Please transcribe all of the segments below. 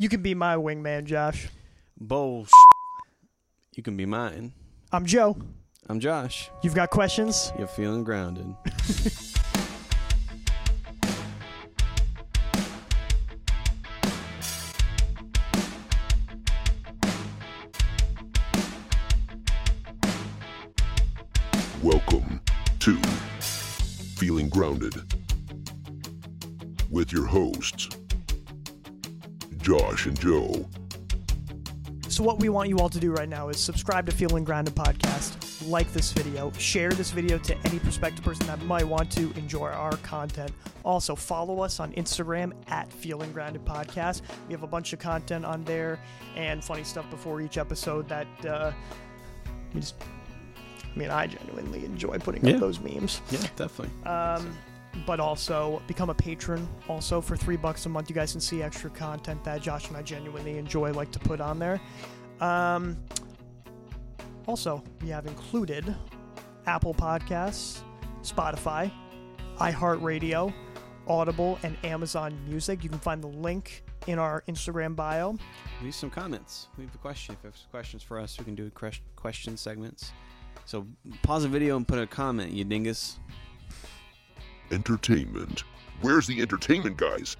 You can be my wingman, Josh. Bullsh. You can be mine. I'm Joe. I'm Josh. You've got questions? You're feeling grounded. Welcome to Feeling Grounded with your hosts, Josh and Joe. So, what we want you all to do right now is subscribe to Feeling Grounded Podcast, like this video, share this video to any prospective person that might want to enjoy our content. Also, follow us on Instagram at Feeling Grounded Podcast. We have a bunch of content on there and funny stuff before each episode that uh, we just. I mean, I genuinely enjoy putting Yeah. up those memes. Yeah, definitely. Um, but also become a patron. Also for three bucks a month, you guys can see extra content that Josh and I genuinely enjoy, like to put on there. Um, also, we have included Apple Podcasts, Spotify, iHeartRadio, Audible, and Amazon Music. You can find the link in our Instagram bio. Leave some comments. Leave a question. If you have questions for us, we can do question segments. So pause the video and put a comment, you dingus. Entertainment. Where's the entertainment, guys?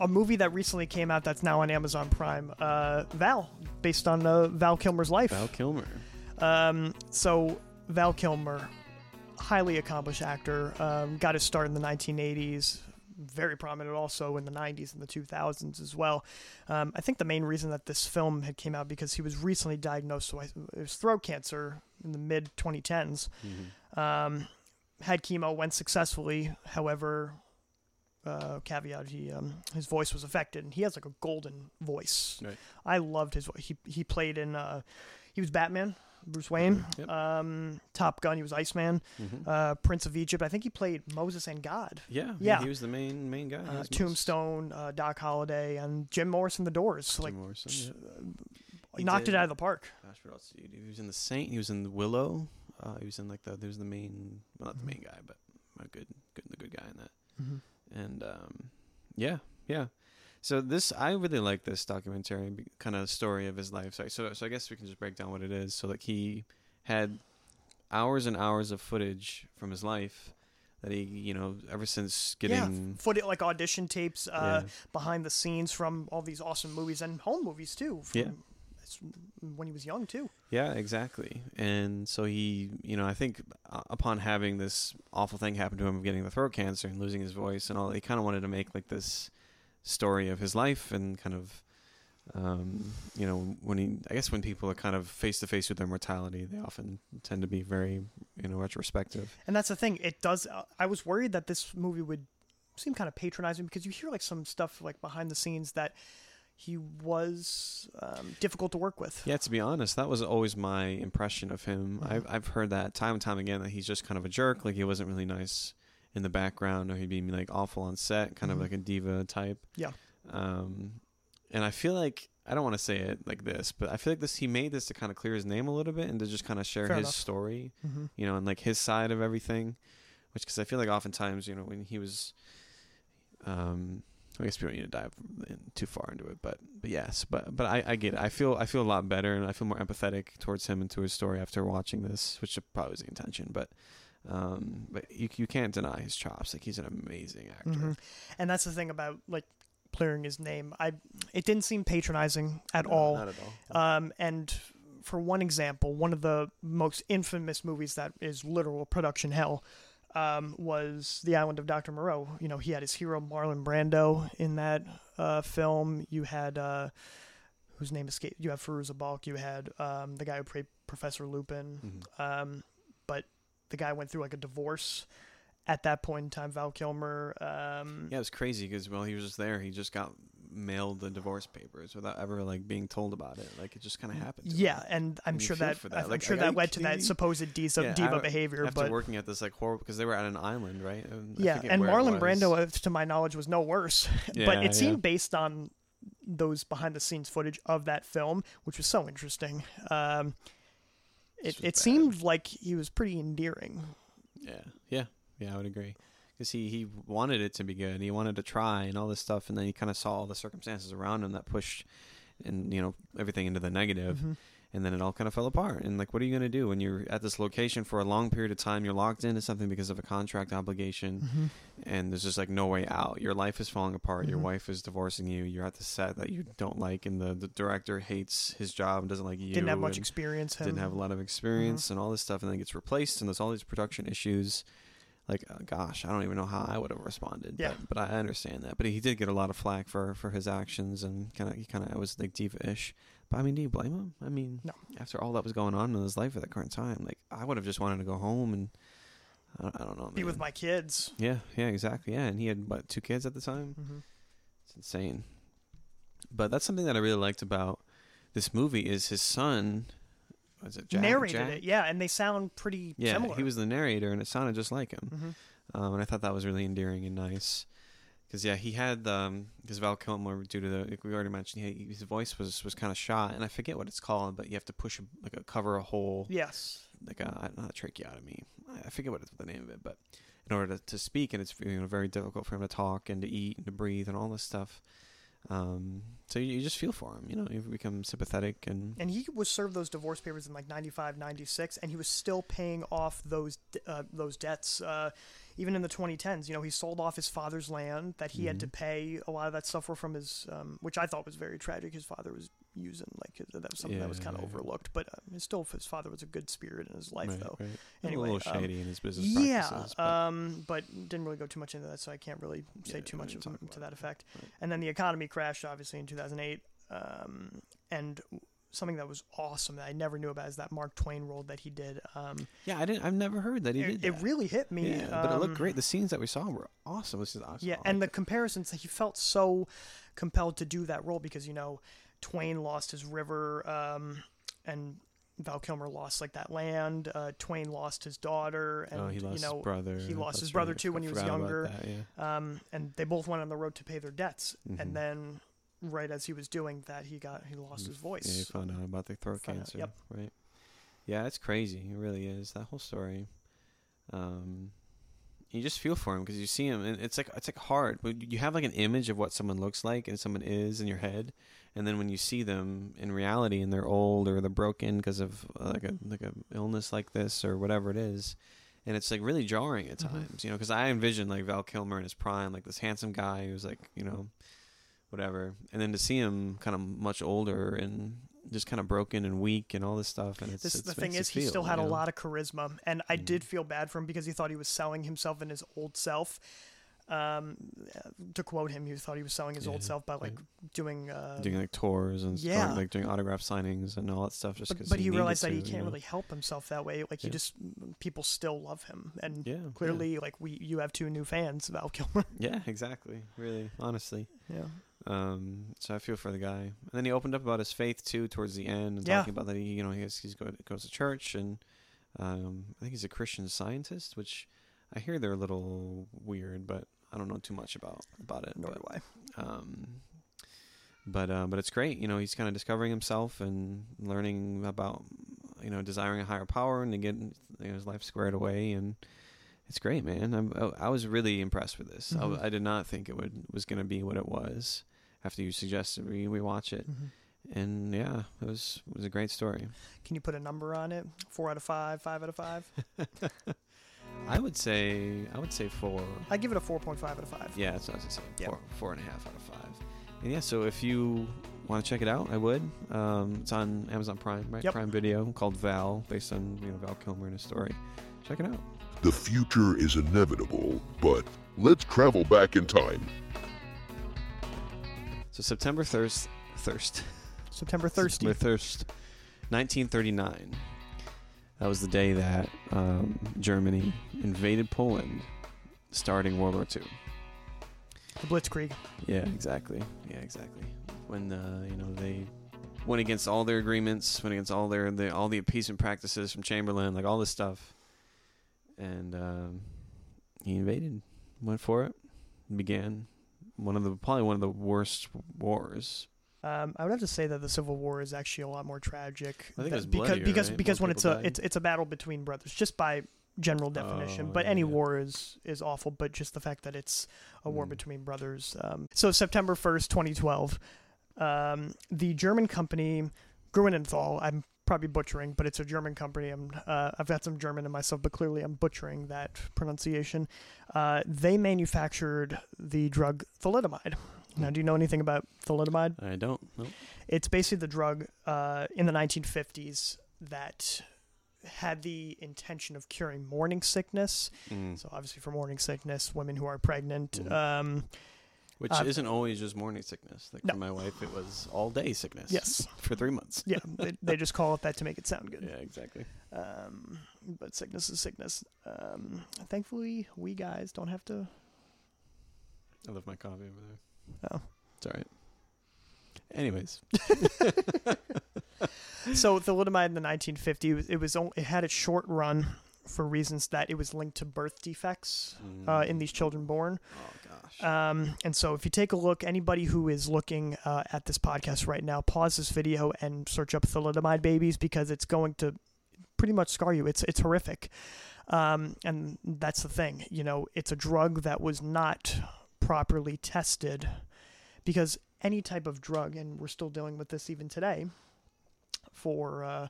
A movie that recently came out that's now on Amazon Prime, uh, Val, based on uh, Val Kilmer's life. Val Kilmer. Um, so Val Kilmer, highly accomplished actor, um, got his start in the 1980s. Very prominent also in the 90s and the 2000s as well. Um, I think the main reason that this film had came out because he was recently diagnosed with it throat cancer in the mid 2010s. Mm-hmm. Um, had chemo, went successfully. However, uh, caveat: he um, his voice was affected, and he has like a golden voice. Right. I loved his voice. He he played in uh, he was Batman, Bruce Wayne, Yep. um, Top Gun. He was Iceman, Mhm. uh, Prince of Egypt. I think he played Moses and God. yeah, yeah. He, was the main main guy. Uh, Tombstone, uh, Doc Holliday, and Jim Morrison, The Doors. Jim like Morrison, yeah. he He knocked did. it out of the park. Gosh, what else? Did he, do? he was in the Saint. He was in the Willow. Uh, he was in like the. He was the main. Well, not the main guy, but a good, good, the good guy in that. And um, yeah, yeah. So this, I really like this documentary, kind of story of his life. So, so, so I guess we can just break down what it is. So, like, he had hours and hours of footage from his life that he, you know, ever since Yeah, getting. footage like audition tapes, uh, Yeah. behind the scenes from all these awesome movies and home movies too. From, Yeah. It's when he was young too. Yeah, exactly. And so he, you know, I think uh, upon having this awful thing happen to him of getting the throat cancer and losing his voice and all, he kind of wanted to make like this story of his life and kind of, um, you know, when he, I guess when people are kind of face to face with their mortality, they often tend to be very, you know, retrospective. And that's the thing. It does. Uh, I was worried that this movie would seem kind of patronizing because you hear like some stuff like behind the scenes that he was um, difficult to work with. Yeah, to be honest, that was always my impression of him. Mhm. I've I've heard that time and time again that he's just kind of a jerk. Like he wasn't really nice in the background, or he'd be like awful on set, kind Mhm. of like a diva type. Yeah. Um, and I feel like I don't want to say it like this, but I feel like this he made this to kind of clear his name a little bit and to just kind of share Fair his enough. story, Mm-hmm. you know, and like his side of everything. Which, because I feel like oftentimes, you know, when he was, um, I guess we don't need to dive in too far into it, but but yes, but but I, I get it. I feel I feel a lot better and I feel more empathetic towards him and to his story after watching this, which probably was the intention. But um, but you you can't deny his chops. Like he's an amazing actor. hmm And that's the thing about like clearing his name. I it didn't seem patronizing at No, all. not at all. Um, and for one example, one of the most infamous movies that is literal production hell um, was The Island of Dr. Moreau. You know, he had his hero Marlon Brando in that uh, film. You had uh, whose name escaped. You have Fairuza Balk. You had um, the guy who played Professor Lupin. Mhm. Um, but the guy went through like a divorce. At that point in time, Val Kilmer. Um, Yeah, it was crazy because while he was just there, he just got mailed the divorce papers without ever like being told about it. Like it just kind of happened. to him. Yeah, and I'm And sure that, for that. I'm Like, sure that led to that me? supposed diva, Yeah, diva behavior. After But working at this like horrible because they were at an island, right? And I yeah, and Marlon. Brando, uh, to my knowledge, was no worse. but Yeah, it seemed yeah. based on those behind the scenes footage of that film, which was so interesting. Um, it it bad. seemed like he was pretty endearing. Yeah, yeah, yeah. I would agree because he he wanted it to be good. He wanted to try and all this stuff, and then he kind of saw all the circumstances around him that pushed, and you know everything into the negative Mhm. and then it all kind of fell apart. And like, what are you going to do when you're at this location for a long period of time? You're locked into something because of a contract obligation, Mhm. and there's just like no way out. Your life is falling apart. Your Mhm. wife is divorcing you. You're at the set that you don't like, and the, the director hates his job and doesn't like you. Didn't have much experience. Didn't have a lot of experience and all this stuff, and then gets replaced, and there's all these production issues. Like, uh, gosh, I don't even know how I would have responded. Yeah. But, but I understand that. But he did get a lot of flack for for his actions, and kind of he kind of was like diva-ish. But I mean, do you blame him? I mean, No. after all that was going on in his life at the current time, like I would have just wanted to go home and I don't, I don't know. Be with my kids. Yeah, yeah, exactly. Yeah, and he had what two kids at the time. hmm It's insane. But that's something that I really liked about this movie is his son. Was it Jack? Narrated Jack? it, yeah, and they sound pretty Yeah, similar. he was the narrator, and it sounded just like him. hmm Um, and I thought that was really endearing and nice. Because yeah, he had um, because Val Kilmer, due to the like we already mentioned, he, his voice was was kind of shot, and I forget what it's called, but you have to push a, like a cover a hole, Yes. like a not a tracheotomy. I forget what it's the name of it, but in order to, to speak, and it's you know very difficult for him to talk and to eat and to breathe and all this stuff. Um, so you, you just feel for him, you know, you become sympathetic and And he was served those divorce papers in like 95, 96, and he was still paying off those uh, those debts. Uh, even in the 2010s, you know, he sold off his father's land that he had to Mhm. pay. A lot of that stuff were from his, um, which I thought was very tragic. His father was using like that was something that was kind of yeah. overlooked, but uh, still, his father was a good spirit in his life, right, though. right. Anyway, a little um, shady in his business Yeah, practices. but- um, but didn't really go too much into that, so I can't really say Yeah, too much to that effect. Right. And then the economy crashed, obviously, in 2008. Um, and something that was awesome that I never knew about is that Mark Twain role that he did. Um, yeah, I didn't. I've never heard that he it, did. it really hit me. Yeah, but it looked um, great. The scenes that we saw were awesome. This is awesome. Yeah, and the comparisons that he felt so compelled to do that role because you know Twain lost his river, um, and Val Kilmer lost like that land. Uh, Twain lost his daughter, and oh, he lost you know his brother. he lost That's his brother right. too when he was younger. that, yeah. um, and they both went on the road to pay their debts. Mhm. And then, right as he was doing that, he got he lost his voice. Yeah, he found out about the throat Found out, cancer. yep. Right. Yeah, it's crazy. It really is. That whole story. Um, you just feel for him because you see him, and it's like it's like hard. When You have like an image of what someone looks like and someone is in your head, and then when you see them in reality and they're old or they're broken because of uh, like a like a illness like this or whatever it is, and it's like really jarring at Mhm. times. You know, because I envision like Val Kilmer in his prime, like this handsome guy who's like you know, whatever, and then to see him kind of much older and just kind of broken and weak and all this stuff, and it's, This, it's the thing is, he feel, still you had a lot of charisma, and I did Mhm. feel bad for him because he thought he was selling himself in his old self. Um, to quote him, he thought he was selling his old self by like right. doing. Uh, doing like tours and Yeah. yeah. like doing autograph signings and all that stuff. Just but, but he needed realized that to, he can't know? really help himself that way. Like he just people still love him, and Yeah, yeah. clearly, like we you have two new fans, Val Kilmer. Yeah, exactly. Really, honestly. yeah. Um, so I feel for the guy. And then he opened up about his faith too towards the end, and Yeah. talking about that he, you know, he has, he's go, goes to church, and um, I think he's a Christian scientist, which I hear they're a little weird, but I don't know too much about about it. Nor but, do I. um, but uh, but it's great. You know, he's kind of discovering himself and learning about you know desiring a higher power and to get you know, his life squared away and. It's great, man. I'm, I- I was really impressed with this. I w- Mhm. I, did not think it would was going to be what it was. After you suggested we, we watch it, Mhm. and yeah, it was it was a great story. Can you put a number on it? Four out of five, five out of five. I would say I would say four. I give it a four point five out of five. Yeah, that's what I was gonna say. Yep. Four four and a half out of five. And yeah, so if you want to check it out, I would. Um, it's on Amazon Prime, right? Yep. Prime Video called Val, based on you know Val Kilmer and his story. Check it out. The future is inevitable, but let's travel back in time. So September thirst, thirst, September thirsty. September thirst, 1939. That was the day that um, Germany invaded Poland, starting World War II. The Blitzkrieg. Yeah, exactly. Yeah, exactly. When uh, you know they went against all their agreements, went against all their, the all the appeasement practices from Chamberlain, like all this stuff, and um, he invaded, went for it, began one of the probably one of the worst wars. Um, I would have to say that the Civil War is actually a lot more tragic. I think it tha- was because bloodier, because right? because More when it's a died. it's it's a battle between brothers, just by general definition. Oh, but yeah, any yeah. war is is awful. But just the fact that it's a war Mm. between brothers. Um, so September first, twenty twelve, um, the German company Gruenenthal. I'm probably butchering, but it's a German company. I'm uh, I've got some German in myself, but clearly I'm butchering that pronunciation. Uh, they manufactured the drug thalidomide. Now, do you know anything about thalidomide? I don't. Nope. It's basically the drug uh, in the 1950s that had the intention of curing morning sickness. Mm. So, obviously, for morning sickness, women who are pregnant. Mhm. Um, Which uh, isn't always just morning sickness. Like No. for my wife, it was all day sickness. yes, For three months. yeah, they, they just call it that to make it sound good. Yeah, exactly. Um, but sickness is sickness. Um, thankfully, we guys don't have to. I left my coffee over there. Oh. It's all right. Anyways. So, thalidomide in the 1950s, it was, it only, it had a short run for reasons that it was linked to birth defects uh, in Mm. these children born. Oh gosh. Um, and so, if you take a look, anybody who is looking uh, at this podcast right now, pause this video and search up thalidomide babies because it's going to pretty much scar you. It's it's horrific, um, and that's the thing. You know, it's a drug that was not properly tested because any type of drug, and we're still dealing with this even today, for uh,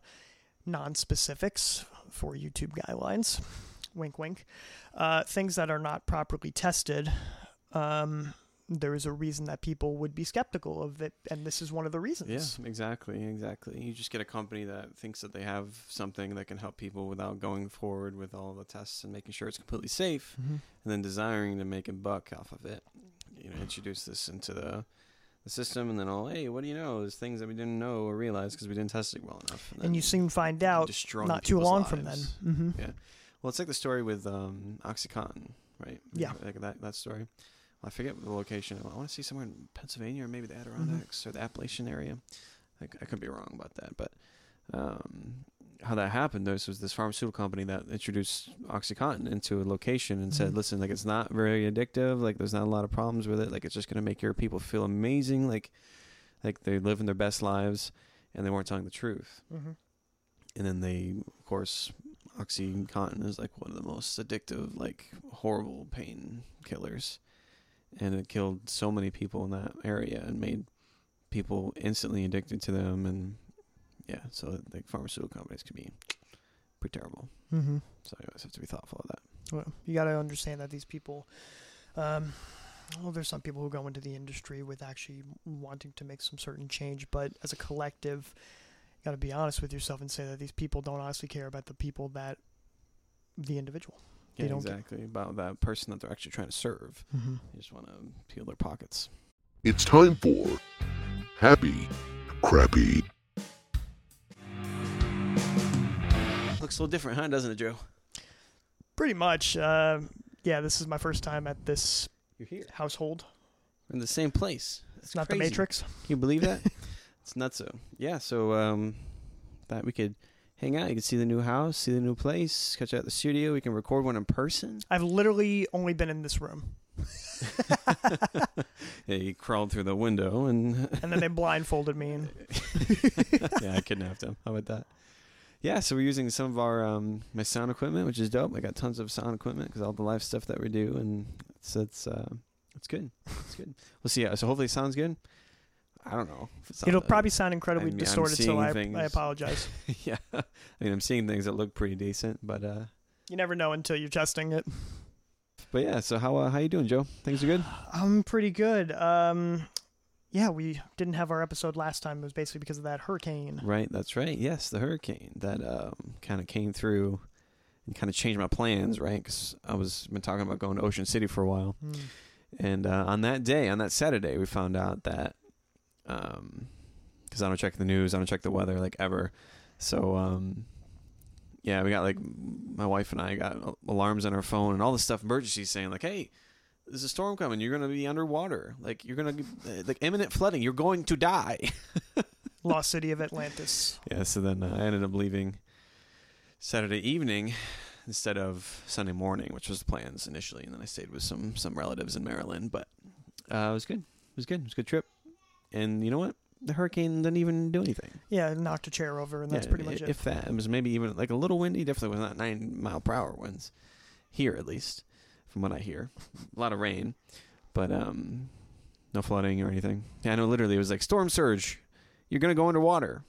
non-specifics for YouTube guidelines. Wink, wink. Uh, things that are not properly tested um, there is a reason that people would be skeptical of it, and this is one of the reasons. Yeah, exactly, exactly. You just get a company that thinks that they have something that can help people without going forward with all the tests and making sure it's completely safe, Mhm. and then desiring to make a buck off of it. You know, introduce this into the the system, and then all, hey, what do you know? There's things that we didn't know or realize because we didn't test it well enough. And you soon find out not too long from then. lives. hmm Yeah. Well, it's like the story with um, OxyContin, right? Yeah. Like that that story. I forget the location. I want to see somewhere in Pennsylvania or maybe the Adirondacks or the Appalachian area. I could be wrong about that, but um, how that happened, this was this pharmaceutical company that introduced OxyContin into a location and said, Mhm. "Listen, like it's not very addictive. Like there's not a lot of problems with it. Like it's just gonna make your people feel amazing. Like like they're living their best lives, and they weren't telling the truth. hmm And then they, of course, OxyContin is like one of the most addictive, like horrible pain killers, and it killed so many people in that area and made people instantly addicted to them. And yeah, so like pharmaceutical companies can be pretty terrible. hmm So you always have to be thoughtful of that. Well, you got to understand that these people, um, well, there's some people who go into the industry with actually wanting to make some certain change, but as a collective, you got to be honest with yourself and say that these people don't honestly care about the people that the individual. They Yeah, don't get- exactly about that person that they're actually trying to serve. Mm-hmm. They just want to peel their pockets. It's time for Happy Crappy. Looks a little different, huh? Doesn't it, Joe? Pretty much. Uh, yeah, this is my first time at this You're here. household. We're in the same place. It's not crazy. the Matrix. Can you believe that? it's nuts. So yeah. So um, that we could hang out. You can see the new house, see the new place, catch out the studio. We can record one in person. I've literally only been in this room, yeah, you crawled through the window and and then they blindfolded me. And yeah, I kidnapped him. How about that? Yeah, so we're using some of our um, my sound equipment, which is dope. I got tons of sound equipment because all the live stuff that we do, and it's it's uh, it's good. It's good. We'll see. Yeah, so hopefully it sounds good. I don't know. It It'll probably sound incredibly I mean, distorted, so I, things. I apologize. yeah. I mean, I'm seeing things that look pretty decent, but uh, You never know until you're testing it. but yeah. So how uh, how you doing, Joe? Things are good. I'm pretty good. Um, yeah, we didn't have our episode last time. It was basically because of that hurricane. Right. That's right. Yes, the hurricane that um, kind of came through and kind of changed my plans. Right, because I was been talking about going to Ocean City for a while. Mm. And uh, on that day, on that Saturday, we found out that because I don't check the news, I don't check the weather like ever. So um, yeah, we got like my wife and I got alarms on our phone and all this stuff, emergencies saying like, "Hey, there's a storm coming. You're gonna be underwater. Like you're gonna uh, like imminent flooding. You're going to die." Lost City of Atlantis. yeah. So then uh, I ended up leaving Saturday evening instead of Sunday morning, which was the plans initially, and then I stayed with some some relatives in Maryland. But uh, it was good. It was good. It was a good trip. And you know what? the hurricane didn't even do anything. Yeah, it knocked a chair over, and that's Yeah, pretty much it. If that, it was maybe even like a little windy. Definitely was not nine mile per hour winds here, at least from what I hear. a lot of rain, but um, no flooding or anything. Yeah, I know. Literally, it was like storm surge. You're gonna go underwater,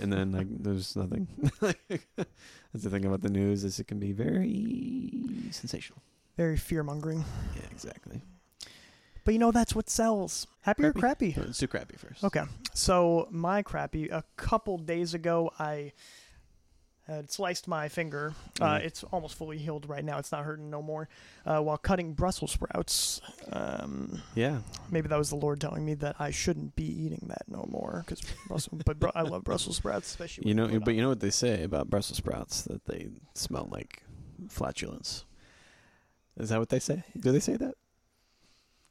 and then like there's nothing. That's the thing about the news is it can be very sensational. Very fear mongering. Yeah, exactly. But you know, that's what sells. Happy or crappy? Let's do crappy first. Okay. So my crappy. A couple days ago, I had sliced my finger. Uh, Mhm. it's almost fully healed right now. It's not hurting no more. Uh, while cutting Brussels sprouts. Um, Yeah. maybe that was the Lord telling me that I shouldn't be eating that no more. Because, but bru- I love Brussels sprouts, especially. You know, but you know what they say about Brussels sprouts that they smell like flatulence. Is that what they say? Do they say that?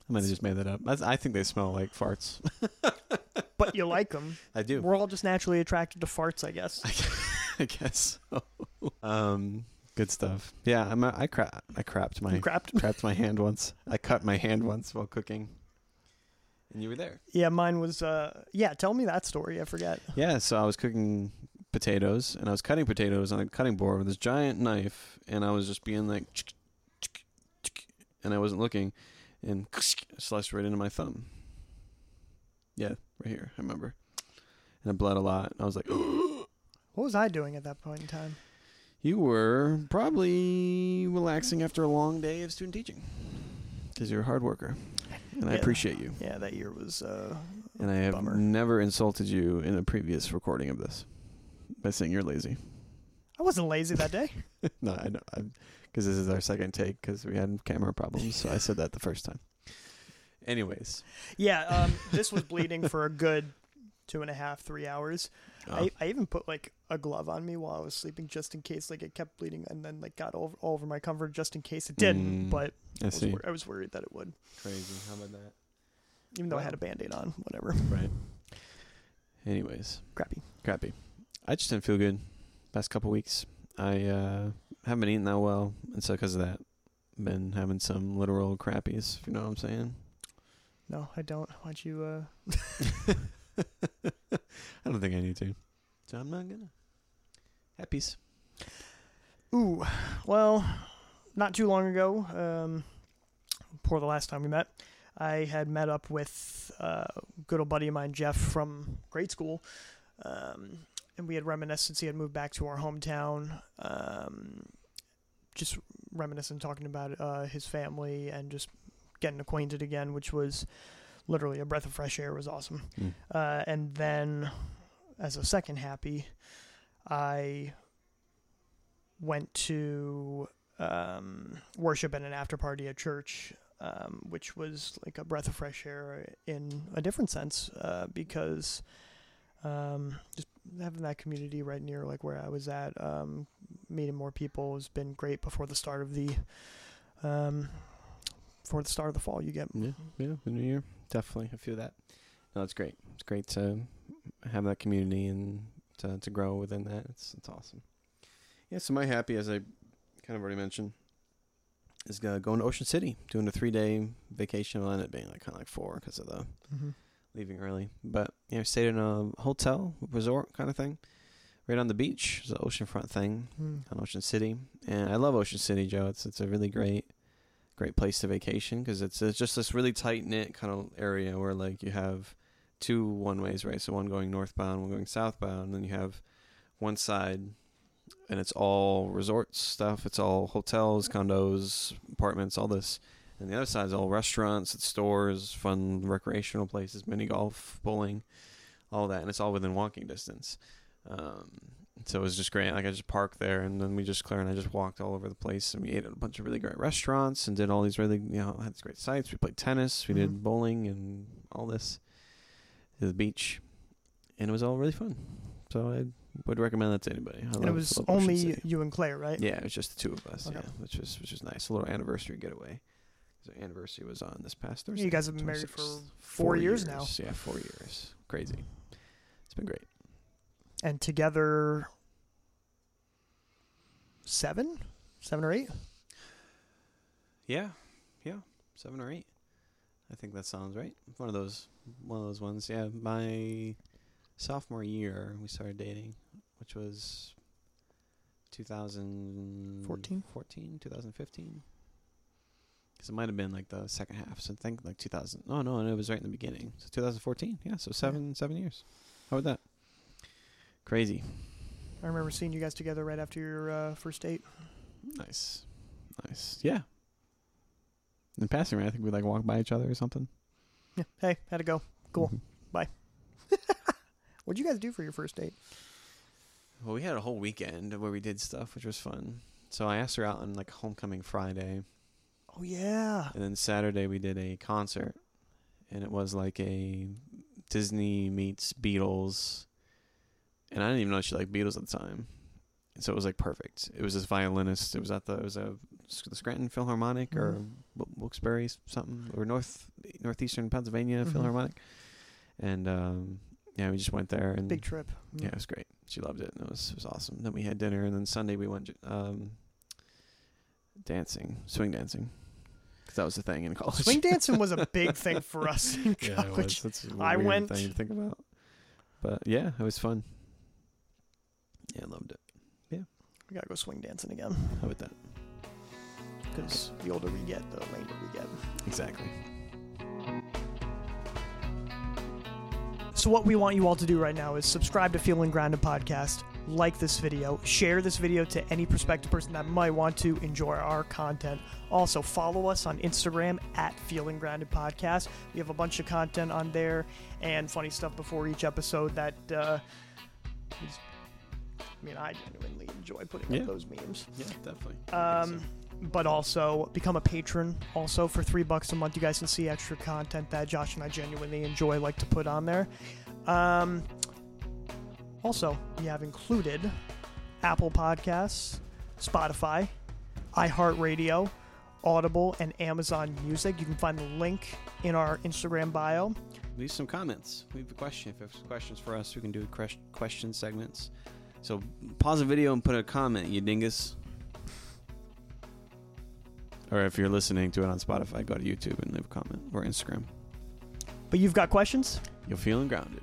I might have just made that up. I think they smell like farts. but you like them. I do. We're all just naturally attracted to farts, I guess. I guess. So. Um, good stuff. Yeah, I'm. A, I crap. I crapped my You crapped. crapped my hand once. I cut my hand once while cooking. And you were there. Yeah, mine was. Uh, yeah, tell me that story. I forget. Yeah, so I was cooking potatoes and I was cutting potatoes on a cutting board with this giant knife and I was just being like and I wasn't looking and sliced right into my thumb. Yeah, right here, I remember. And I bled a lot. I was like, What was I doing at that point in time? You were probably relaxing after a long day of student teaching because you're a hard worker. And I appreciate you. Yeah, that year was. Uh, And I have Bummer. never insulted you in a previous recording of this by saying you're lazy. I wasn't lazy that day. no, I know. Because this is our second take because we had camera problems. So I said that the first time. Anyways. yeah, um, this was bleeding for a good two and a half, three hours. Oh, I, I even put like a glove on me while I was sleeping just in case like it kept bleeding and then like got all, all over my comfort just in case it didn't. Mm, but I I was, wor- I was worried that it would, Crazy. How about that? even though I had a band aid on. Whatever. Right. Anyways. Crappy. Crappy. I just didn't feel good last couple weeks. I uh, haven't been eating that well. And so because of that, been having some literal crappies, if you know what I'm saying. No, I don't. Why'd you? Uh... I don't think I need to. So I'm not gonna. Peace. Ooh, well, not too long ago, um, before the last time we met, I had met up with uh, a good old buddy of mine, Jeff, from grade school, um, and we had reminiscence. he had moved back to our hometown. Um, just reminiscing, talking about uh, his family and just getting acquainted again, which was literally a breath of fresh air. It was awesome. Mm. Uh, and then, as a second happy, I went to um, worship at an after party at church, um, which was like a breath of fresh air in a different sense uh, because um, just having that community right near like where I was at, um, meeting more people has been great before the start of the um, before the start of the fall. You get Yeah, yeah, the new year. Definitely. I feel that. No, it's great. It's great to have that community and to, to grow within that. It's it's awesome. Yeah, so my happy, as I kind of already mentioned, is uh, going to Ocean City, doing a three day vacation. It'll end up being like kind of like four because of the mm-hmm. Leaving early. But yeah, I stayed in a hotel resort kind of thing, right on the beach. It's an oceanfront thing Mm. on Ocean City, and I love Ocean City, Joe. It's it's a really great, great place to vacation because it's it's just this really tight knit kind of area where like you have two one ways, right? So one going northbound, one going southbound, and then you have one side, and it's all resort stuff. It's all hotels, condos, apartments, all this. And the other side is all restaurants, it's stores, fun recreational places, mini golf, bowling, all that, and it's all within walking distance. Um, so it was just great. Like I just parked there, and then we just Claire and I just walked all over the place, and we ate at a bunch of really great restaurants, and did all these really you know had these great sites. We played tennis, we Mhm. did bowling, and all this. To the beach, and it was all really fun. So I would recommend that to anybody. I And it was only you and Claire, right? Yeah, it was just the two of us. Okay. Yeah, which was which was nice. A little anniversary getaway. So anniversary was on this past Thursday. You guys have been married for 26th. four years now. Yeah, four years. Crazy. It's been great. And together, seven, seven or eight. Yeah, yeah, seven or eight. I think that sounds right. One of those one of those ones. Yeah, my sophomore year we started dating, which was 2014, 14, 2015. Because it might have been like the second half. So I think like 2000. Oh no, no, it was right in the beginning. So 2014. Yeah, so seven seven years. How about that? Crazy. I remember seeing you guys together right after your uh, first date. Nice, nice. Yeah. In passing, right? I think we like walked by each other or something. Yeah. Hey, had to go. Cool. Mhm. What'd you guys do for your first date? Well, we had a whole weekend where we did stuff, which was fun. So I asked her out on like homecoming Friday, Oh yeah. and then Saturday we did a concert, and it was like a Disney meets Beatles, and I didn't even know she liked Beatles at the time, and so it was like perfect. It was this violinist. It was at the it was a the Scranton Philharmonic or Mhm. Wil- Wilkes-Barre something or North northeastern Pennsylvania Mhm. Philharmonic, and um, yeah, we just went there and Big trip. Mm. yeah, it was great. She loved it. and It was it was awesome. Then we had dinner, and then Sunday we went um, dancing, swing dancing, because that was the thing in college. Swing dancing was a big thing for us in yeah, college. That's a I went- thing to think about, but yeah, it was fun. Yeah, I loved it. Yeah. We gotta go swing dancing again How about that? because the older we get, the lamer we get. Exactly. So what we want you all to do right now is subscribe to Feeling Grounded podcast, like this video, share this video to any prospective person that might want to enjoy our content. Also, follow us on Instagram at Feeling Grounded Podcast. We have a bunch of content on there and funny stuff before each episode that uh, is, I mean, I genuinely enjoy putting Yeah. up those memes. Yeah, definitely. Um, but also become a patron. Also for three bucks a month, you guys can see extra content that Josh and I genuinely enjoy, like to put on there. Um, also, we have included Apple Podcasts, Spotify, iHeartRadio, Audible, and Amazon Music. You can find the link in our Instagram bio. leave some comments. Leave a question. If you have questions for us, we can do question segments. So pause the video and put a comment, you dingus. Or if you're listening to it on Spotify, go to YouTube and leave a comment or Instagram. But you've got questions? You're feeling grounded.